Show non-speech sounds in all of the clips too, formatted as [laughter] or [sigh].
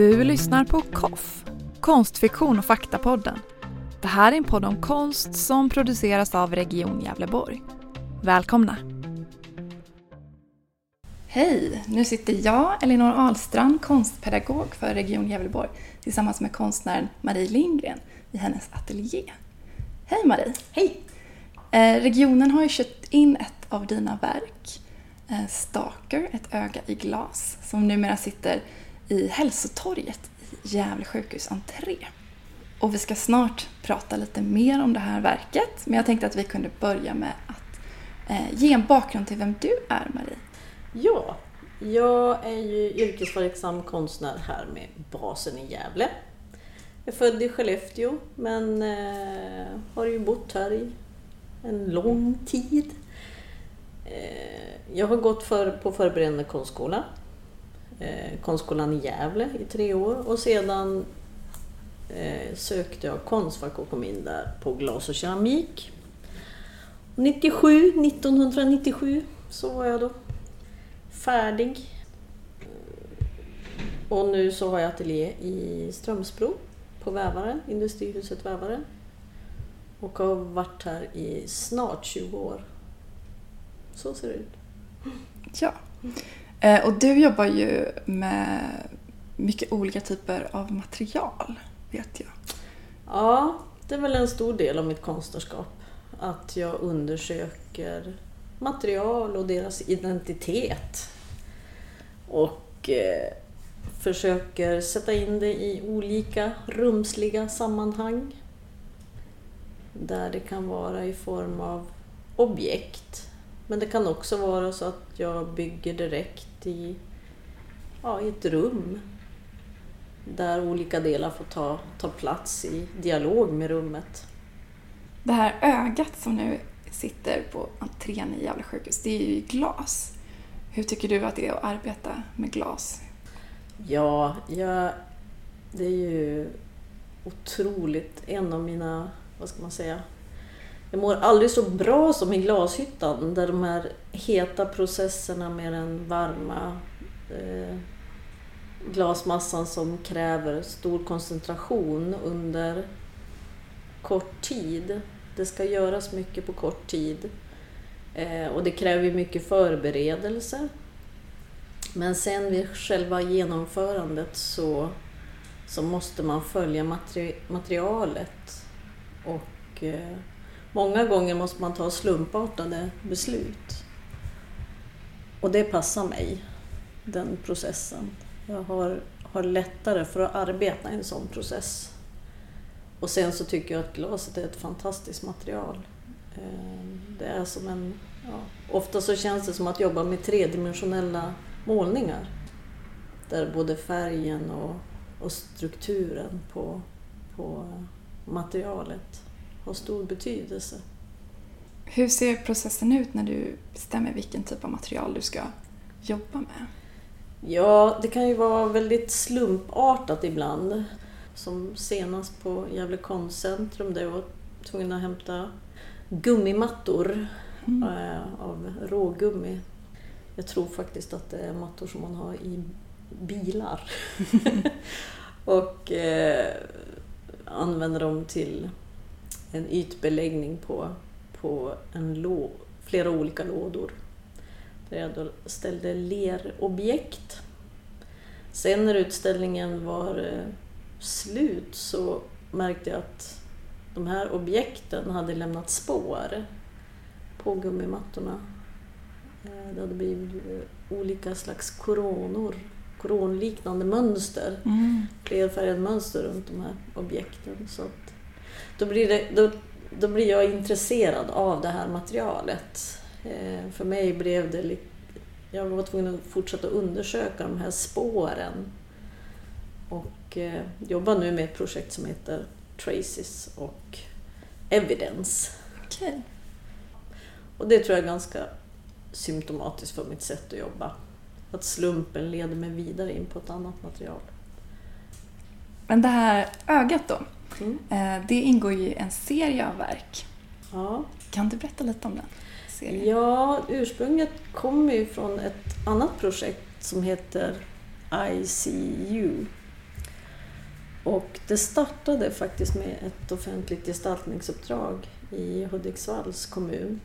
Du lyssnar på KOFF, Konstfiktion och faktapodden. Det här är en podd om konst som produceras av Region Gävleborg. Välkomna! Hej! Nu sitter jag, Elinor Ahlstrand, konstpedagog för Region Gävleborg tillsammans med konstnären Marie Lindgren i hennes ateljé. Hej Marie! Hej! Eh, regionen har ju köpt in ett av dina verk, eh, Stalker, ett öga i glas, som numera sitter i Hälsotorget i Gävle sjukhus entré. Och vi ska snart prata lite mer om det här verket, men jag tänkte att vi kunde börja med att eh, ge en bakgrund till vem du är, Marie. Ja, jag är ju yrkesverksam konstnär här med basen i Gävle. Jag är född i Skellefteå men eh, har ju bott här i en lång tid. Eh, jag har gått för, på förberedande konstskola eh, konstskolan i Gävle i tre år och sedan eh, sökte jag Konstfack och kom in där på glas och keramik. 97, 1997 så var jag då färdig. Eh, och nu så har jag ateljé i Strömsbro på Vävaren, Industrihuset Vävaren. Och har varit här i snart 20 år. Så ser det ut. Ja. Eh, och du jobbar ju med mycket olika typer av material, vet jag. Ja, det är väl en stor del av mitt konstnärskap. Att jag undersöker material och deras identitet. Och eh, försöker sätta in det i olika rumsliga sammanhang. Där det kan vara i form av objekt. Men det kan också vara så att jag bygger direkt i, ja, i ett rum där olika delar får ta, ta plats i dialog med rummet. Det här ögat som nu sitter på entrén i Gävle sjukhus, det är ju glas. Hur tycker du att det är att arbeta med glas? Ja, jag, det är ju otroligt en av mina, vad ska man säga, jag mår aldrig så bra som i glashyttan där de här heta processerna med den varma eh, glasmassan som kräver stor koncentration under kort tid. Det ska göras mycket på kort tid eh, och det kräver mycket förberedelse. Men sen vid själva genomförandet så, så måste man följa materi materialet och eh, Många gånger måste man ta slumpartade beslut. Och det passar mig, den processen. Jag har, har lättare för att arbeta i en sån process. Och sen så tycker jag att glaset är ett fantastiskt material. Eh, det är som en... Ja, ofta så känns det som att jobba med tredimensionella målningar. Där både färgen och, och strukturen på, på materialet har stor betydelse. Hur ser processen ut när du bestämmer vilken typ av material du ska jobba med? Ja, det kan ju vara väldigt slumpartat ibland. Som senast på Gävle konstcentrum där jag var tvungen att hämta gummimattor mm. äh, av rågummi. Jag tror faktiskt att det är mattor som man har i bilar. [laughs] [laughs] och äh, använder dem till en ytbeläggning på, på en lå, flera olika lådor. Där jag då ställde lerobjekt. Sen när utställningen var eh, slut så märkte jag att de här objekten hade lämnat spår på gummimattorna. Eh, det hade blivit eh, olika slags koronor, koronliknande mönster. Mm. Flerfärgade mönster runt de här objekten. Så att då blir, det, då, då blir jag intresserad av det här materialet. Eh, för mig blev det lite... Jag var tvungen att fortsätta undersöka de här spåren. Och eh, jobbar nu med ett projekt som heter Traces och Evidence. Okay. Och det tror jag är ganska symptomatiskt för mitt sätt att jobba. Att slumpen leder mig vidare in på ett annat material. Men det här ögat då? Mm. Eh, det ingår ju i en serie av verk. Ja. Kan du berätta lite om den serien? Ja, ursprunget kommer ju från ett annat projekt som heter ICU. Och det startade faktiskt med ett offentligt gestaltningsuppdrag i Hudiksvalls kommun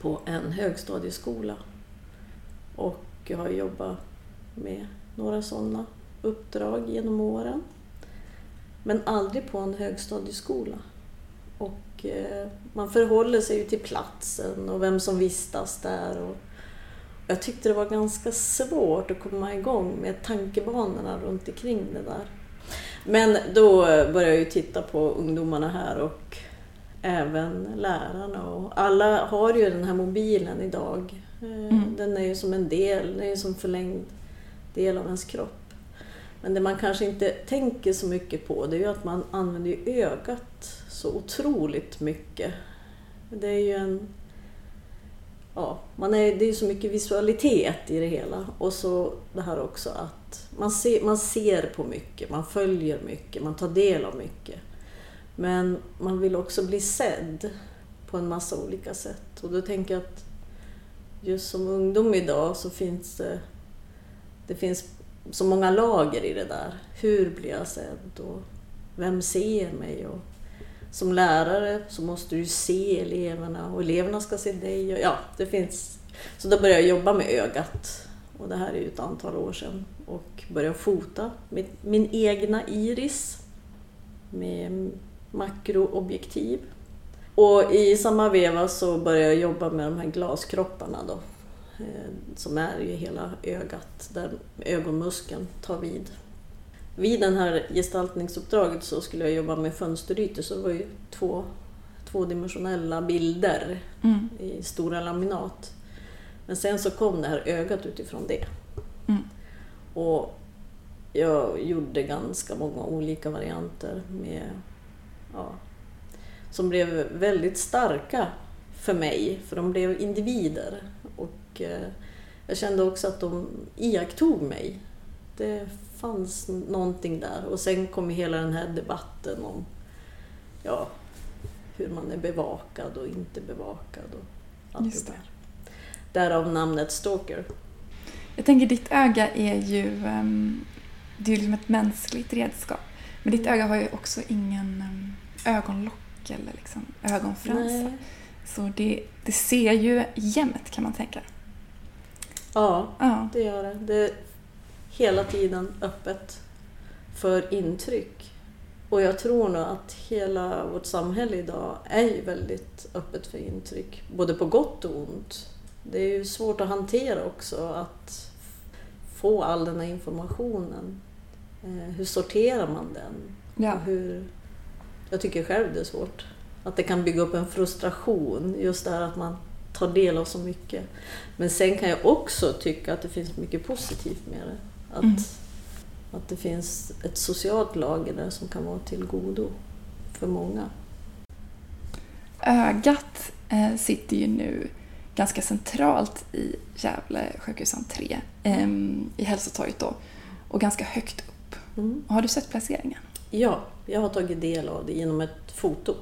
på en högstadieskola. Och jag har jobbat med några sådana uppdrag genom åren. Men aldrig på en högstadieskola. Och eh, man förhåller sig ju till platsen och vem som vistas där. Och jag tyckte det var ganska svårt att komma igång med tankebanorna runt omkring det där. Men då började jag ju titta på ungdomarna här och även lärarna. Och alla har ju den här mobilen idag. Eh, mm. Den är ju som en del, den är ju som förlängd del av ens kropp. Men det man kanske inte tänker så mycket på det är ju att man använder ögat så otroligt mycket. Det är ju en... Ja, man är, det är så mycket visualitet i det hela. Och så det här också att man ser, man ser på mycket, man följer mycket, man tar del av mycket. Men man vill också bli sedd på en massa olika sätt. Och då tänker jag att just som ungdom idag så finns det, det finns så många lager i det där. Hur blir jag sedd? Och vem ser mig? Och som lärare så måste du se eleverna och eleverna ska se dig. Och ja, det finns. Så då började jag jobba med ögat. Och det här är ju ett antal år sedan. Och började fota med min egna iris med makroobjektiv. Och i samma veva så började jag jobba med de här glaskropparna då, som är ju hela ögat, där ögonmuskeln tar vid. Vid det här gestaltningsuppdraget så skulle jag jobba med fönsterytor, så det var ju två tvådimensionella bilder mm. i stora laminat. Men sen så kom det här ögat utifrån det. Mm. Och jag gjorde ganska många olika varianter med ja, som blev väldigt starka för mig, för de blev individer. Och eh, jag kände också att de iakttog mig. Det fanns någonting där. Och sen kom hela den här debatten om ja, hur man är bevakad och inte bevakad. Och allt Just det. det där. Därav namnet Stalker. Jag tänker ditt öga är ju, um, det är liksom ett mänskligt redskap. Men ditt öga har ju också ingen um, ögonlock eller liksom ögonfransar. Så det, det ser ju jämnt kan man tänka. Ja, ja, det gör det. Det är hela tiden öppet för intryck. Och jag tror nog att hela vårt samhälle idag är väldigt öppet för intryck, både på gott och ont. Det är ju svårt att hantera också, att få all den här informationen. Eh, hur sorterar man den? Ja. Och hur jag tycker själv det är svårt. Att det kan bygga upp en frustration, just det här att man tar del av så mycket. Men sen kan jag också tycka att det finns mycket positivt med det. Att, mm. att det finns ett socialt lager där som kan vara till godo för många. Ögat eh, sitter ju nu ganska centralt i Gävle sjukhusentré, eh, i Hälsotorget då, och ganska högt upp. Mm. Har du sett placeringen? Ja, jag har tagit del av det genom ett foto.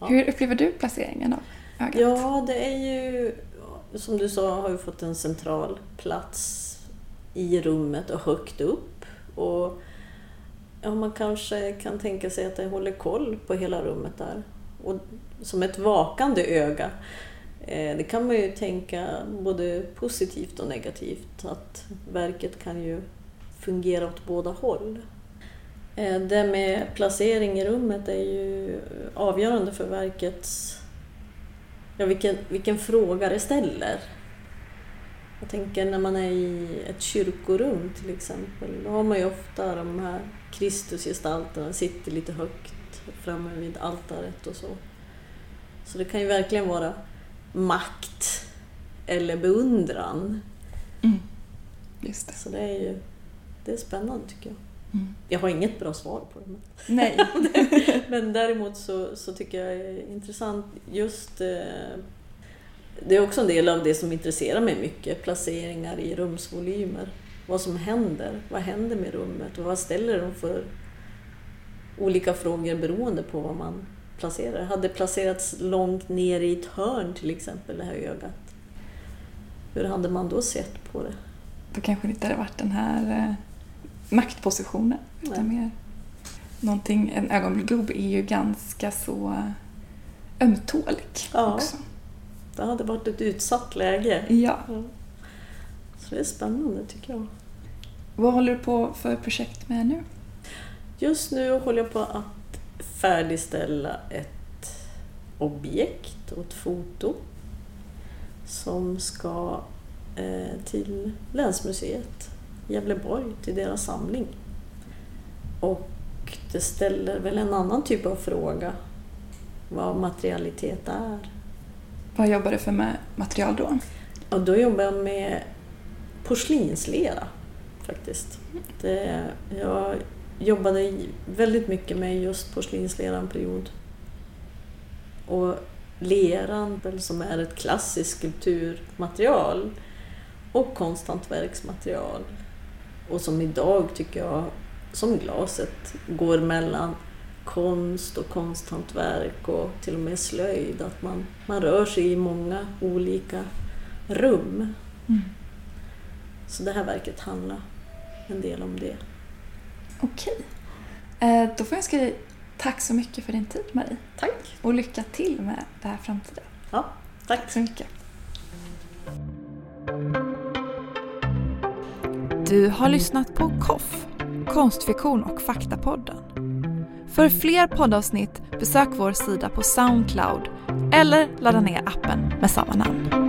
Ja. Hur upplever du placeringen av ögat? Ja, det är ju som du sa har vi fått en central plats i rummet och högt upp. Och ja, man kanske kan tänka sig att det håller koll på hela rummet där. Och som ett vakande öga. Eh, det kan man ju tänka både positivt och negativt. Att verket kan ju fungera åt båda håll. Eh, det med placering i rummet är ju avgörande för verkets... Ja, vilken, vilken fråga det ställer. Jag tänker när man är i ett kyrkorum till exempel, då har man ju ofta de här Kristusgestalterna sitter lite högt framme vid altaret och så. Så det kan ju verkligen vara makt eller beundran. Mm. Just det. Så det är ju det är spännande tycker jag. Mm. Jag har inget bra svar på det. Nej. [laughs] men däremot så, så tycker jag är intressant just eh, det är också en del av det som intresserar mig mycket, placeringar i rumsvolymer. Vad som händer, vad händer med rummet och vad ställer de för olika frågor beroende på vad man placerar. Hade placerats långt ner i ett hörn till exempel, det här ögat. Hur hade man då sett på det? Då kanske det inte hade varit den här maktpositionen. Utan mer någonting, en ögonblicksglob är ju ganska så ömtålig Ja. också. Det hade varit ett utsatt läge. Ja. Ja. Så det är spännande tycker jag. Vad håller du på för projekt med nu? Just nu håller jag på att färdigställa ett objekt och ett foto som ska eh, till Länsmuseet Gävleborg, till deras samling. Och det ställer väl en annan typ av fråga, vad materialitet är. Vad jobbar du för med material då? Och då jobbar jag med porslinslera faktiskt. Det, jag jobbade väldigt mycket med just porslinslera en period. Och leran som är ett klassiskt skulpturmaterial och konsthantverksmaterial. Och som idag tycker jag, som glaset, går mellan konst och konsthantverk och till och med slöjd. Att man, man rör sig i många olika rum. Mm. Så det här verket handlar en del om det. Okej. Eh, då får jag önska dig tack så mycket för din tid Marie. Tack! Och lycka till med det här framtida. Ja, tack! Tack så mycket. Du har lyssnat på KOFF, konstfiktion och faktapodden. För fler poddavsnitt besök vår sida på Soundcloud eller ladda ner appen med samma namn.